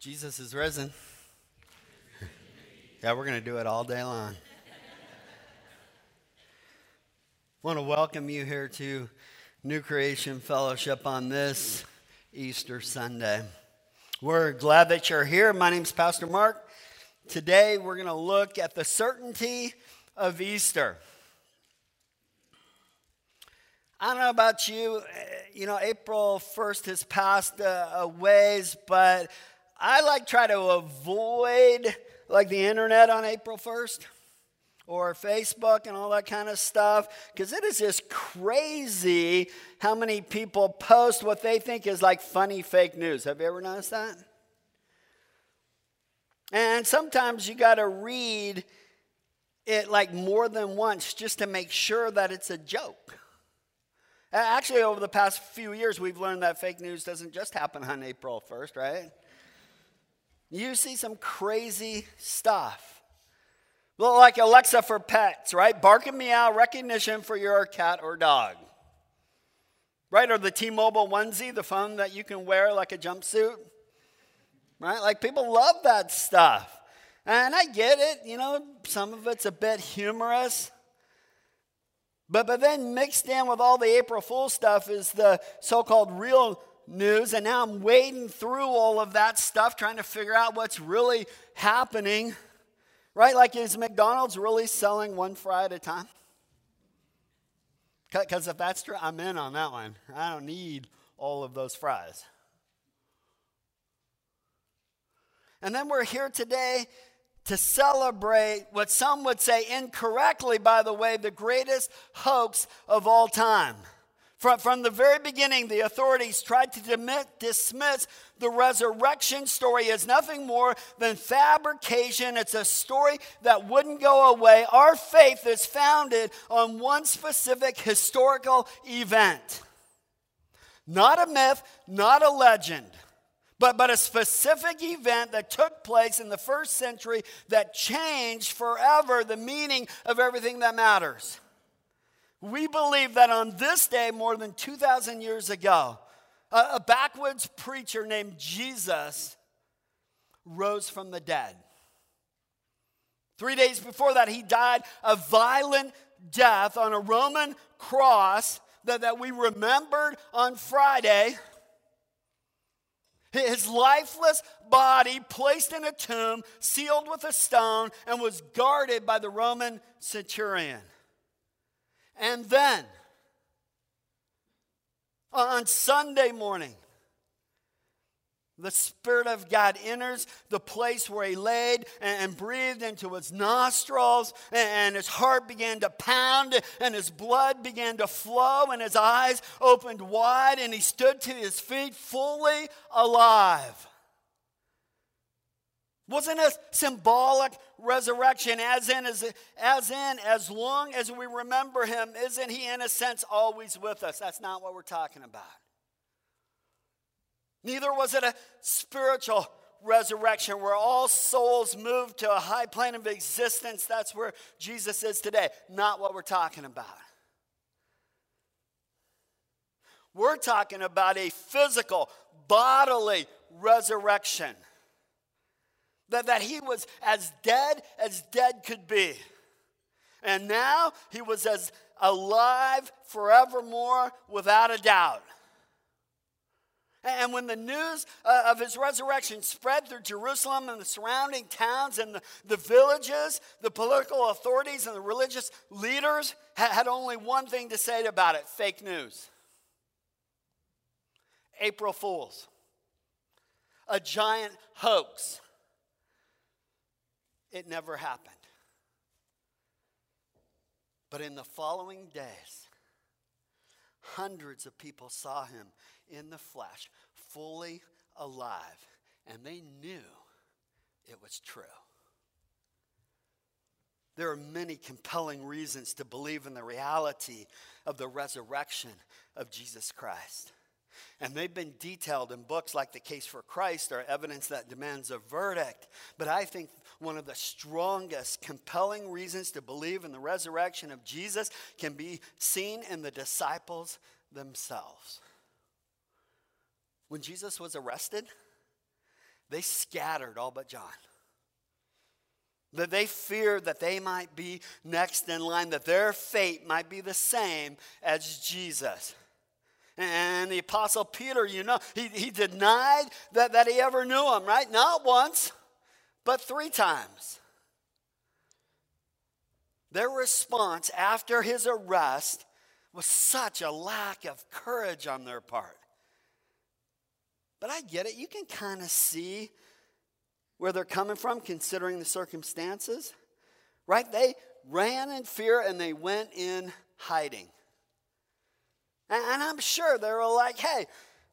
Jesus is risen. yeah, we're going to do it all day long. Want to welcome you here to New Creation Fellowship on this Easter Sunday. We're glad that you're here. My name's Pastor Mark. Today we're going to look at the certainty of Easter. I don't know about you, eh, you know, April 1st has passed uh, a, ways, but I like try to avoid like the internet on April 1st or Facebook and all that kind of stuff because it is just crazy how many people post what they think is like funny fake news. Have you ever noticed that? And sometimes you got to read it like more than once just to make sure that it's a joke. Actually, over the past few years, we've learned that fake news doesn't just happen on April 1st, right? You see some crazy stuff. Like Alexa for pets, right? Bark and meow recognition for your cat or dog. Right? Or the T Mobile onesie, the phone that you can wear like a jumpsuit. Right? Like people love that stuff. And I get it, you know, some of it's a bit humorous. But, but then mixed in with all the April Fool stuff is the so called real news, and now I'm wading through all of that stuff, trying to figure out what's really happening. Right? Like, is McDonald's really selling one fry at a time? Because if that's true, I'm in on that one. I don't need all of those fries. And then we're here today to celebrate what some would say incorrectly, by the way, the greatest hoax of all time. From, from the very beginning, the authorities tried to dismiss the resurrection story as nothing more than fabrication. It's a story that wouldn't go away. Our faith is founded on one specific historical event. Not a myth, not a legend, but, but a specific event that took place in the first century that changed forever the meaning of everything that matters. We believe that on this day, more than 2,000 years ago, a, backwoods preacher named Jesus rose from the dead. Three days before that, he died a violent death on a Roman cross that, that we remembered on Friday. His lifeless body placed in a tomb, sealed with a stone, and was guarded by the Roman centurion. And then, on Sunday morning, the Spirit of God enters the place where he laid and breathed into his nostrils, and his heart began to pound, and his blood began to flow, and his eyes opened wide, and he stood to his feet fully alive. Wasn't a symbolic resurrection, as in, as, as in, as long as we remember him, isn't he in a sense always with us? That's not what we're talking about. Neither was it a spiritual resurrection where all souls move to a high plane of existence. That's where Jesus is today. Not what we're talking about. We're talking about a physical, bodily resurrection that, that he was as dead as dead could be. And now he was as alive forevermore without a doubt. And when the news uh, of his resurrection spread through Jerusalem and the surrounding towns and the, the villages, the political authorities and the religious leaders had only one thing to say about it fake news. April Fools. A giant hoax. It never happened. But in the following days, hundreds of people saw him in the flesh, fully alive, and they knew it was true. There are many compelling reasons to believe in the reality of the resurrection of Jesus Christ. And they've been detailed in books like The Case for Christ or Evidence That Demands a Verdict. But I think one of the strongest, compelling reasons to believe in the resurrection of Jesus can be seen in the disciples themselves. When Jesus was arrested, they scattered all but John. That they feared that they might be next in line, that their fate might be the same as Jesus. And the Apostle Peter, you know, he, he denied that, that he ever knew him, right? Not once, but three times. Their response after his arrest was such a lack of courage on their part. But I get it. You can kind of see where they're coming from considering the circumstances, right? They ran in fear and they went in hiding. And, I'm sure they were like, hey,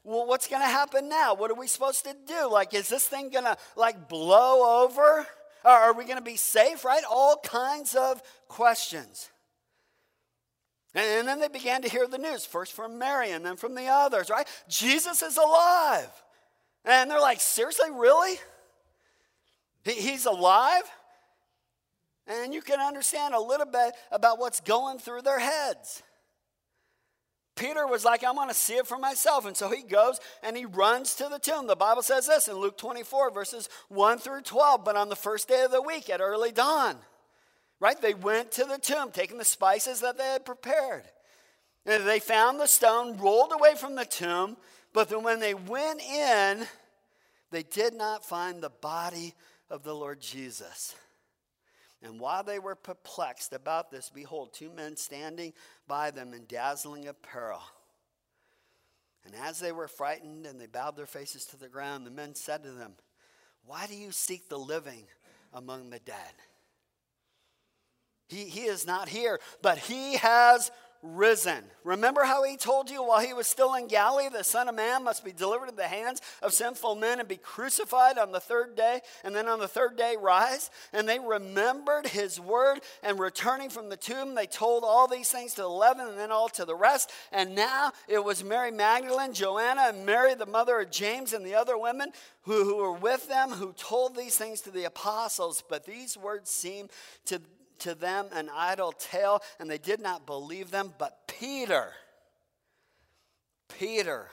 well, what's going to happen now? What are we supposed to do? Like, is this thing going to like blow over? Or are we going to be safe, right? All kinds of questions. And then they began to hear the news, first from Mary and then from the others, right? Jesus is alive. And they're like, seriously, really? He's alive? And you can understand a little bit about what's going through their heads. Peter was like, I want to see it for myself. And so he goes and he runs to the tomb. The Bible says this in Luke 24, verses 1 through 12. But on the first day of the week at early dawn, right, they went to the tomb, taking the spices that they had prepared. And they found the stone rolled away from the tomb. But then when they went in, they did not find the body of the Lord Jesus. And while they were perplexed about this, behold, two men standing by them in dazzling apparel. And as they were frightened and they bowed their faces to the ground, the men said to them, Why do you seek the living among the dead? He, he is not here, but he has risen. Remember how he told you while he was still in Galilee, the Son of Man must be delivered into the hands of sinful men and be crucified on the third day, and then on the third day rise? And they remembered his word, and returning from the tomb, they told all these things to the eleven and then all to the rest. And now it was Mary Magdalene, Joanna, and Mary, the mother of James, and the other women who, who were with them who told these things to the apostles. But these words seemed to to them an idle tale, and they did not believe them. But Peter, Peter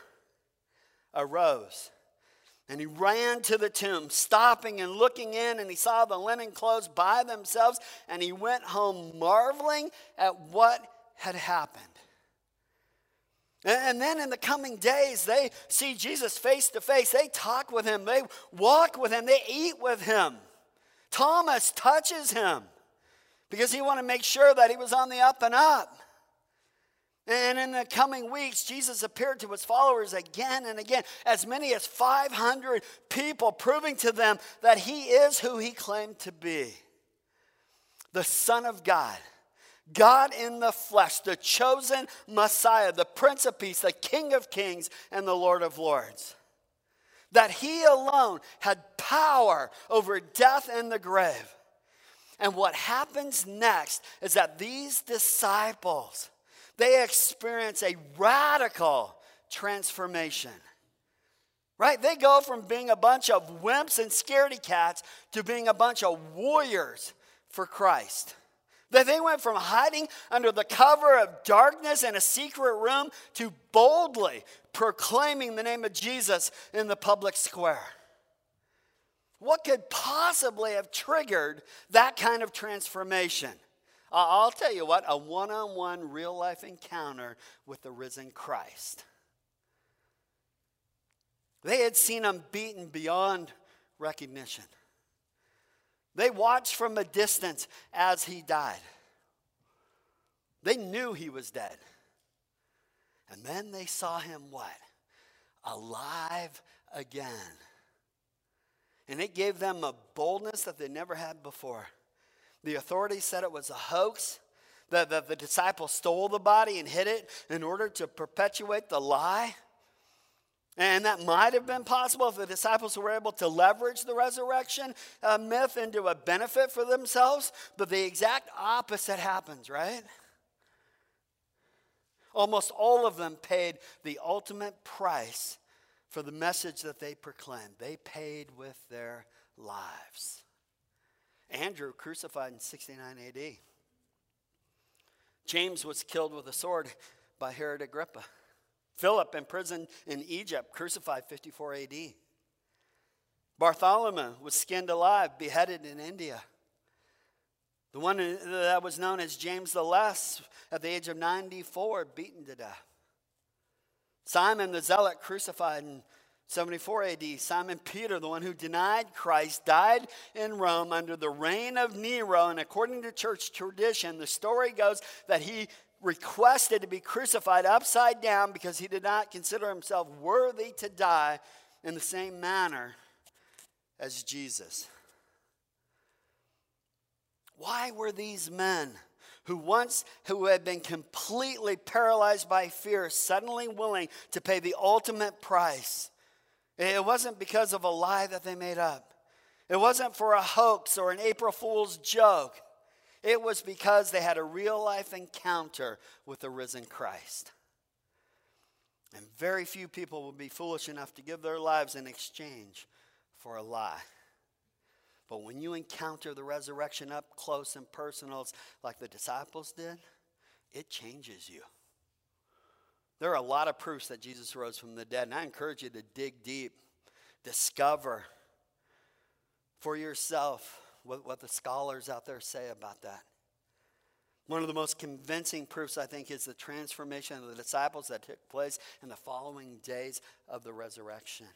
arose and he ran to the tomb, stopping and looking in, and he saw the linen clothes by themselves, and he went home marveling at what had happened. And then in the coming days, they see Jesus face to face. They talk with him, they walk with him, they eat with him. Thomas touches him because he wanted to make sure that he was on the up and up. And in the coming weeks, Jesus appeared to his followers again and again, as many as 500 people, proving to them that he is who he claimed to be the Son of God. God in the flesh, the chosen Messiah, the Prince of Peace, the King of Kings, and the Lord of Lords. That he alone had power over death and the grave. And what happens next is that these disciples, they experience a radical transformation. Right? They go from being a bunch of wimps and scaredy cats to being a bunch of warriors for Christ. That they went from hiding under the cover of darkness in a secret room to boldly proclaiming the name of Jesus in the public square. What could possibly have triggered that kind of transformation? I'll tell you what, a one on one real life encounter with the risen Christ. They had seen him beaten beyond recognition. They watched from a distance as he died. They knew he was dead. And then they saw him what? Alive again. And it gave them a boldness that they never had before. The authorities said it was a hoax, that the, the disciples stole the body and hid it in order to perpetuate the lie. And that might have been possible if the disciples were able to leverage the resurrection uh, myth into a benefit for themselves. But the exact opposite happens, right? Almost all of them paid the ultimate price for the message that they proclaimed. They paid with their lives. Andrew crucified in 69 AD. James was killed with a sword by Herod Agrippa. Philip, imprisoned in Egypt, crucified 54 AD. Bartholomew was skinned alive, beheaded in India. The one that was known as James the Less, at the age of 94, beaten to death. Simon the Zealot, crucified in 74 AD. Simon Peter, the one who denied Christ, died in Rome under the reign of Nero. And according to church tradition, the story goes that he requested to be crucified upside down because he did not consider himself worthy to die in the same manner as Jesus. Why were these men who once who had been completely paralyzed by fear suddenly willing to pay the ultimate price? It wasn't because of a lie that they made up. It wasn't for a hoax or an April Fool's joke. It was because they had a real life encounter with the risen Christ. And very few people will be foolish enough to give their lives in exchange for a lie. But when you encounter the resurrection up close and personal, like the disciples did, it changes you. There are a lot of proofs that Jesus rose from the dead, and I encourage you to dig deep, discover for yourself what, what the scholars out there say about that. One of the most convincing proofs, I think, is the transformation of the disciples that took place in the following days of the resurrection.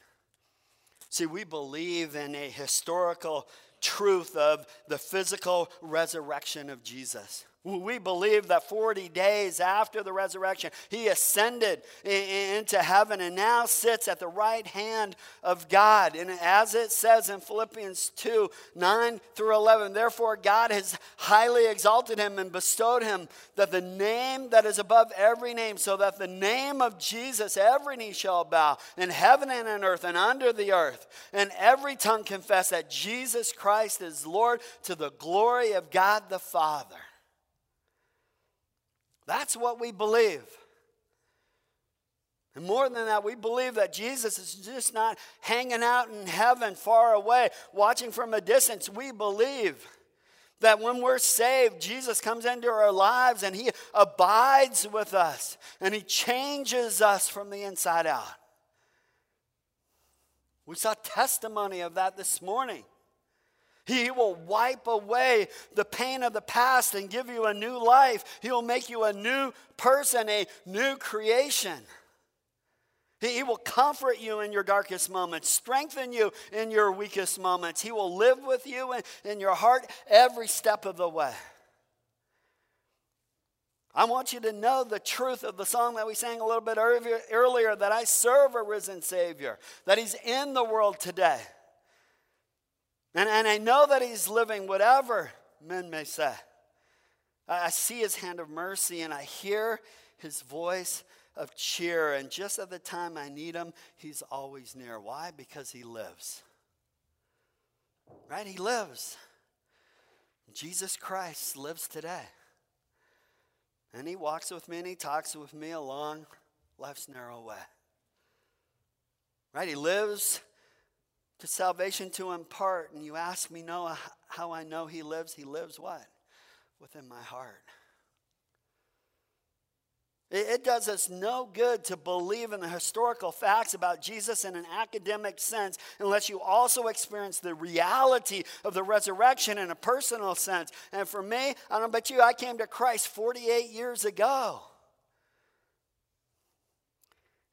See, we believe in a historical truth of the physical resurrection of Jesus. We believe that 40 days after the resurrection, he ascended into heaven and now sits at the right hand of God. And as it says in Philippians 2 9 through 11, therefore God has highly exalted him and bestowed him that the name that is above every name, so that the name of Jesus every knee shall bow in heaven and on earth and under the earth, and every tongue confess that Jesus Christ is Lord to the glory of God the Father. That's what we believe. And more than that, we believe that Jesus is just not hanging out in heaven far away, watching from a distance. We believe that when we're saved, Jesus comes into our lives and he abides with us and he changes us from the inside out. We saw testimony of that this morning. He will wipe away the pain of the past and give you a new life. He will make you a new person, a new creation. He will comfort you in your darkest moments, strengthen you in your weakest moments. He will live with you in, in your heart every step of the way. I want you to know the truth of the song that we sang a little bit earlier that I serve a risen Savior, that He's in the world today. And, and I know that he's living, whatever men may say. I, I see his hand of mercy and I hear his voice of cheer. And just at the time I need him, he's always near. Why? Because he lives. Right? He lives. Jesus Christ lives today. And he walks with me and he talks with me along life's narrow way. Right? He lives to salvation to impart. And you ask me, know how I know he lives? He lives what? Within my heart. It does us no good to believe in the historical facts about Jesus in an academic sense unless you also experience the reality of the resurrection in a personal sense. And for me, I don't know about you, I came to Christ 48 years ago.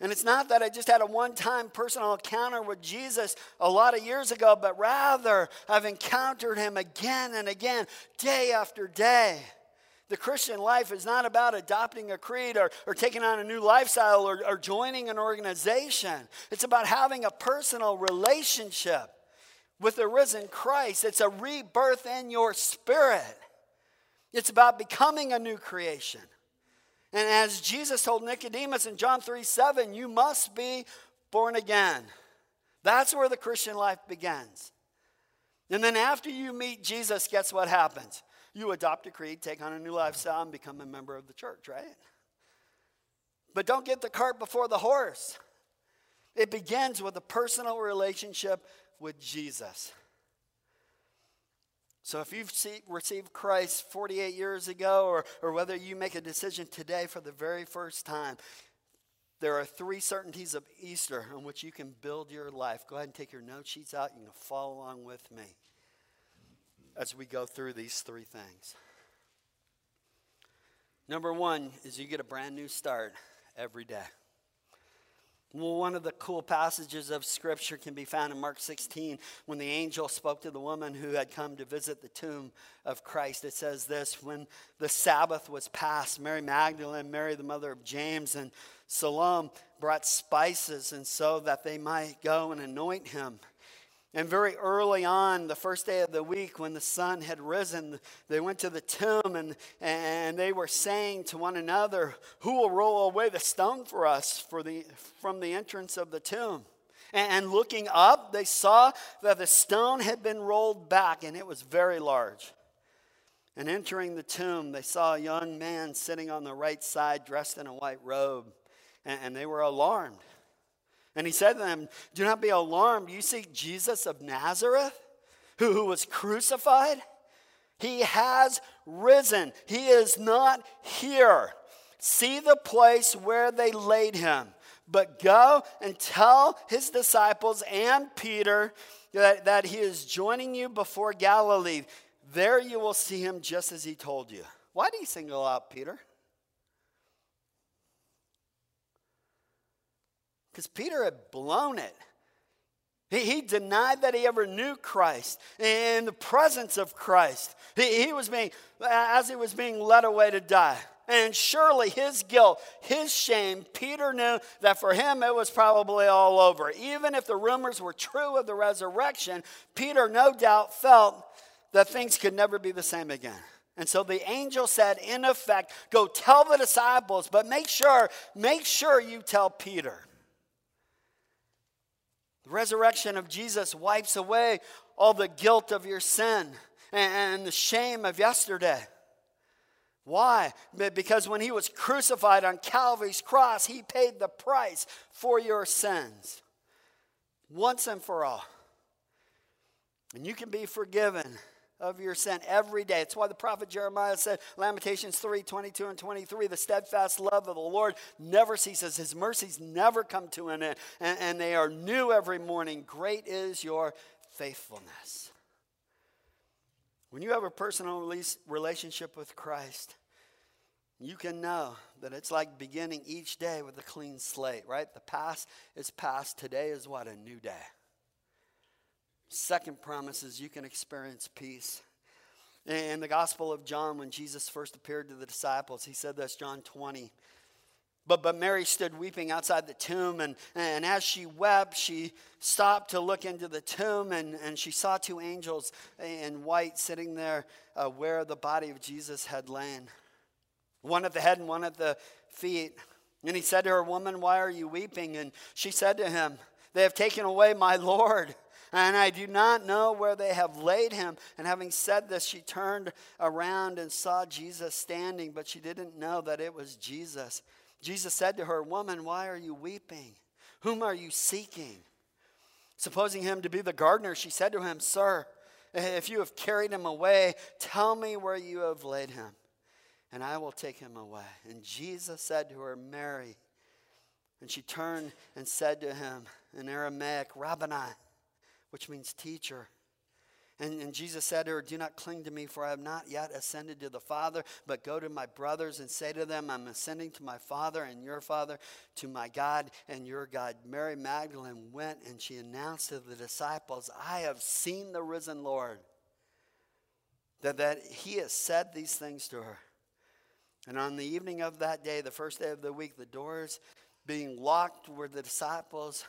And it's not that I just had a one time personal encounter with Jesus a lot of years ago, but rather I've encountered him again and again, day after day. The Christian life is not about adopting a creed or, or taking on a new lifestyle or, or joining an organization. It's about having a personal relationship with the risen Christ. It's a rebirth in your spirit. It's about becoming a new creation. And as Jesus told Nicodemus in John 3 7, you must be born again. That's where the Christian life begins. And then after you meet Jesus, guess what happens? You adopt a creed, take on a new lifestyle, and become a member of the church, right? But don't get the cart before the horse. It begins with a personal relationship with Jesus. So if you've received Christ 48 years ago, or, or whether you make a decision today for the very first time, There are three certainties of Easter on which you can build your life. Go ahead and take your note sheets out. You can follow along with me as we go through these three things. Number one is you get a brand new start every day. Well, one of the cool passages of Scripture can be found in Mark 16 when the angel spoke to the woman who had come to visit the tomb of Christ. It says this When the Sabbath was past, Mary Magdalene, Mary the mother of James, and Salome brought spices, and so that they might go and anoint him. And very early on, the first day of the week, when the sun had risen, they went to the tomb and, and they were saying to one another, Who will roll away the stone for us for the, from the entrance of the tomb? And looking up, they saw that the stone had been rolled back, and it was very large. And entering the tomb, they saw a young man sitting on the right side, dressed in a white robe, and they were alarmed. And he said to them, Do not be alarmed. You seek Jesus of Nazareth, who, who was crucified? He has risen. He is not here. See the place where they laid him. But go and tell his disciples and Peter that, that he is joining you before Galilee. There you will see him just as he told you. Why did he single out Peter? Because Peter had blown it. He, he, denied that he ever knew Christ in the presence of Christ. He, he was being, as he was being led away to die. And surely his guilt, his shame, Peter knew that for him it was probably all over. Even if the rumors were true of the resurrection, Peter no doubt felt that things could never be the same again. And so the angel said, in effect, go tell the disciples, but make sure, make sure you tell Peter. The resurrection of Jesus wipes away all the guilt of your sin and the shame of yesterday. Why? Because when he was crucified on Calvary's cross, he paid the price for your sins once and for all. And you can be forgiven of your sin every day. It's why the prophet Jeremiah said, Lamentations 3 22 and 23, the steadfast love of the Lord never ceases. His mercies never come to an end, and, and they are new every morning. Great is your faithfulness. When you have a personal relationship with Christ, you can know that it's like beginning each day with a clean slate, right? The past is past. Today is what? A new day. Second promise is you can experience peace. In the Gospel of John, when Jesus first appeared to the disciples, he said this, John 20. But, but Mary stood weeping outside the tomb, and, and as she wept, she stopped to look into the tomb, and, and she saw two angels in white sitting there uh, where the body of Jesus had lain one at the head and one at the feet. And he said to her, Woman, why are you weeping? And she said to him, They have taken away my Lord and I do not know where they have laid him. And having said this, she turned around and saw Jesus standing, but she didn't know that it was Jesus. Jesus said to her, Woman, why are you weeping? Whom are you seeking? Supposing him to be the gardener, she said to him, Sir, if you have carried him away, tell me where you have laid him, and I will take him away. And Jesus said to her, Mary. And she turned and said to him in Aramaic, Rabboni which means teacher. And, and, Jesus said to her, Do not cling to me, for I have not yet ascended to the Father, but go to my brothers and say to them, I'm ascending to my Father and your Father, to my God and your God. Mary Magdalene went and she announced to the disciples, I have seen the risen Lord. That, that he has said these things to her. And on the evening of that day, the first day of the week, the doors being locked where the disciples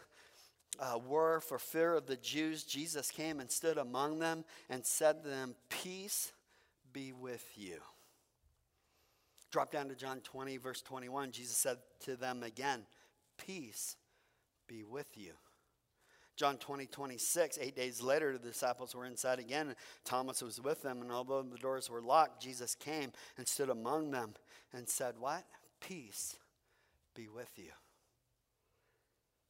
uh, were for fear of the Jews, Jesus came and stood among them and said to them, Peace be with you. Drop down to John 20, verse 21. Jesus said to them again, Peace be with you. John 20, 26, eight days later, the disciples were inside again, and Thomas was with them. And although the doors were locked, Jesus came and stood among them and said, What? Peace be with you.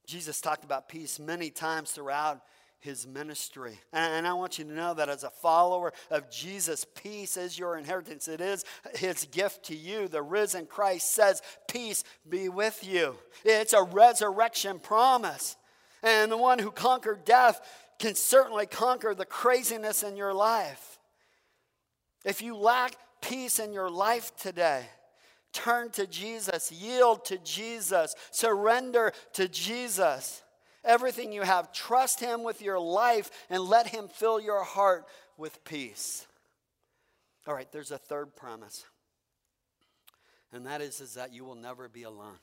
Jesus talked about peace many times throughout his ministry. And I want you to know that as a follower of Jesus, peace is your inheritance. It is his gift to you. The risen Christ says, Peace be with you. It's a resurrection promise. And the one who conquered death can certainly conquer the craziness in your life. If you lack peace in your life today, turn to Jesus, yield to Jesus, surrender to Jesus. Everything you have, trust Him with your life and let Him fill your heart with peace. All right, there's a third promise, and that is, is that you will never be alone.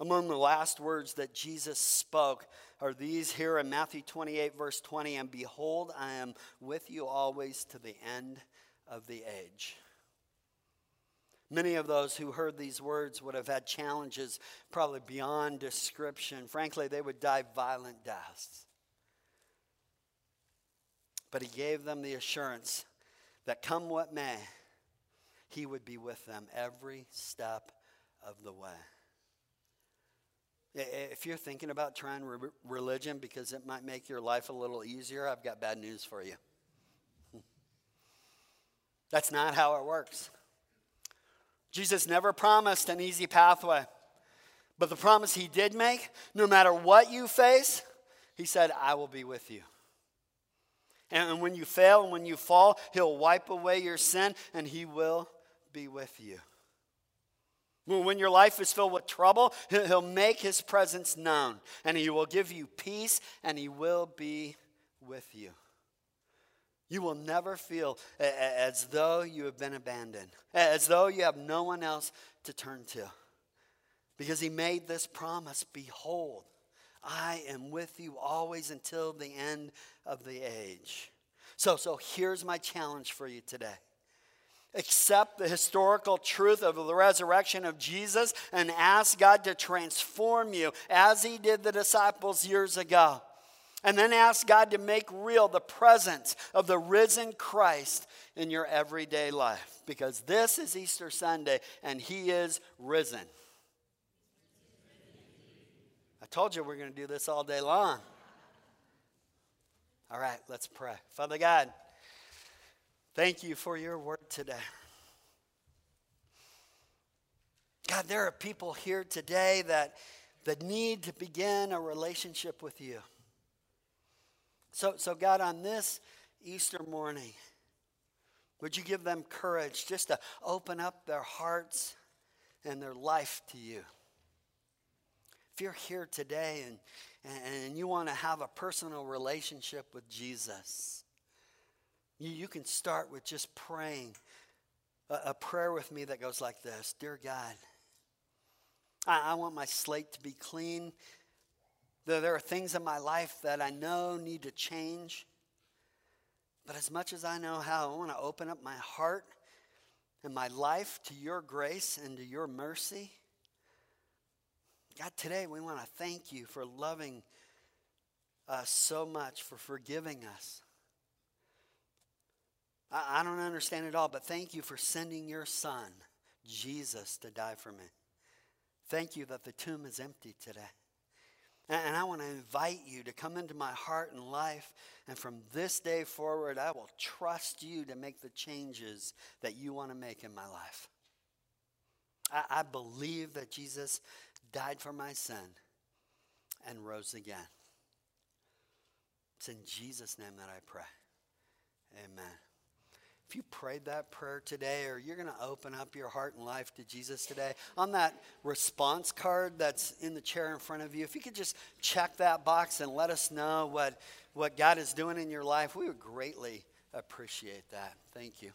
Among the last words that Jesus spoke are these here in Matthew 28, verse 20 And behold, I am with you always to the end of the age. Many of those who heard these words would have had challenges probably beyond description. Frankly, they would die violent deaths. But he gave them the assurance that come what may, he would be with them every step of the way. If you're thinking about trying re- religion because it might make your life a little easier, I've got bad news for you. That's not how it works. Jesus never promised an easy pathway. But the promise he did make, no matter what you face, he said, I will be with you. And when you fail and when you fall, he'll wipe away your sin and he will be with you. When your life is filled with trouble, he'll make his presence known and he will give you peace and he will be with you. You will never feel as though you have been abandoned, as though you have no one else to turn to. Because he made this promise Behold, I am with you always until the end of the age. So, so here's my challenge for you today. Accept the historical truth of the resurrection of Jesus and ask God to transform you as he did the disciples years ago. And then ask God to make real the presence of the risen Christ in your everyday life. Because this is Easter Sunday and He is risen. I told you we're going to do this all day long. All right, let's pray. Father God, thank you for your word today. God, there are people here today that, that need to begin a relationship with you. So, so, God, on this Easter morning, would you give them courage just to open up their hearts and their life to you? If you're here today and, and you want to have a personal relationship with Jesus, you, you can start with just praying a, a, prayer with me that goes like this Dear God, I, I want my slate to be clean there are things in my life that I know need to change. But as much as I know how, I want to open up my heart and my life to your grace and to your mercy. God, today we want to thank you for loving us so much, for forgiving us. I, I don't understand it all, but thank you for sending your son, Jesus, to die for me. Thank you that the tomb is empty today. And I want to invite you to come into my heart and life. And from this day forward, I will trust you to make the changes that you want to make in my life. I, I believe that Jesus died for my sin and rose again. It's in Jesus' name that I pray. Amen. If you prayed that prayer today, or you're going to open up your heart and life to Jesus today, on that response card that's in the chair in front of you, if you could just check that box and let us know what, what God is doing in your life, we would greatly appreciate that. Thank you.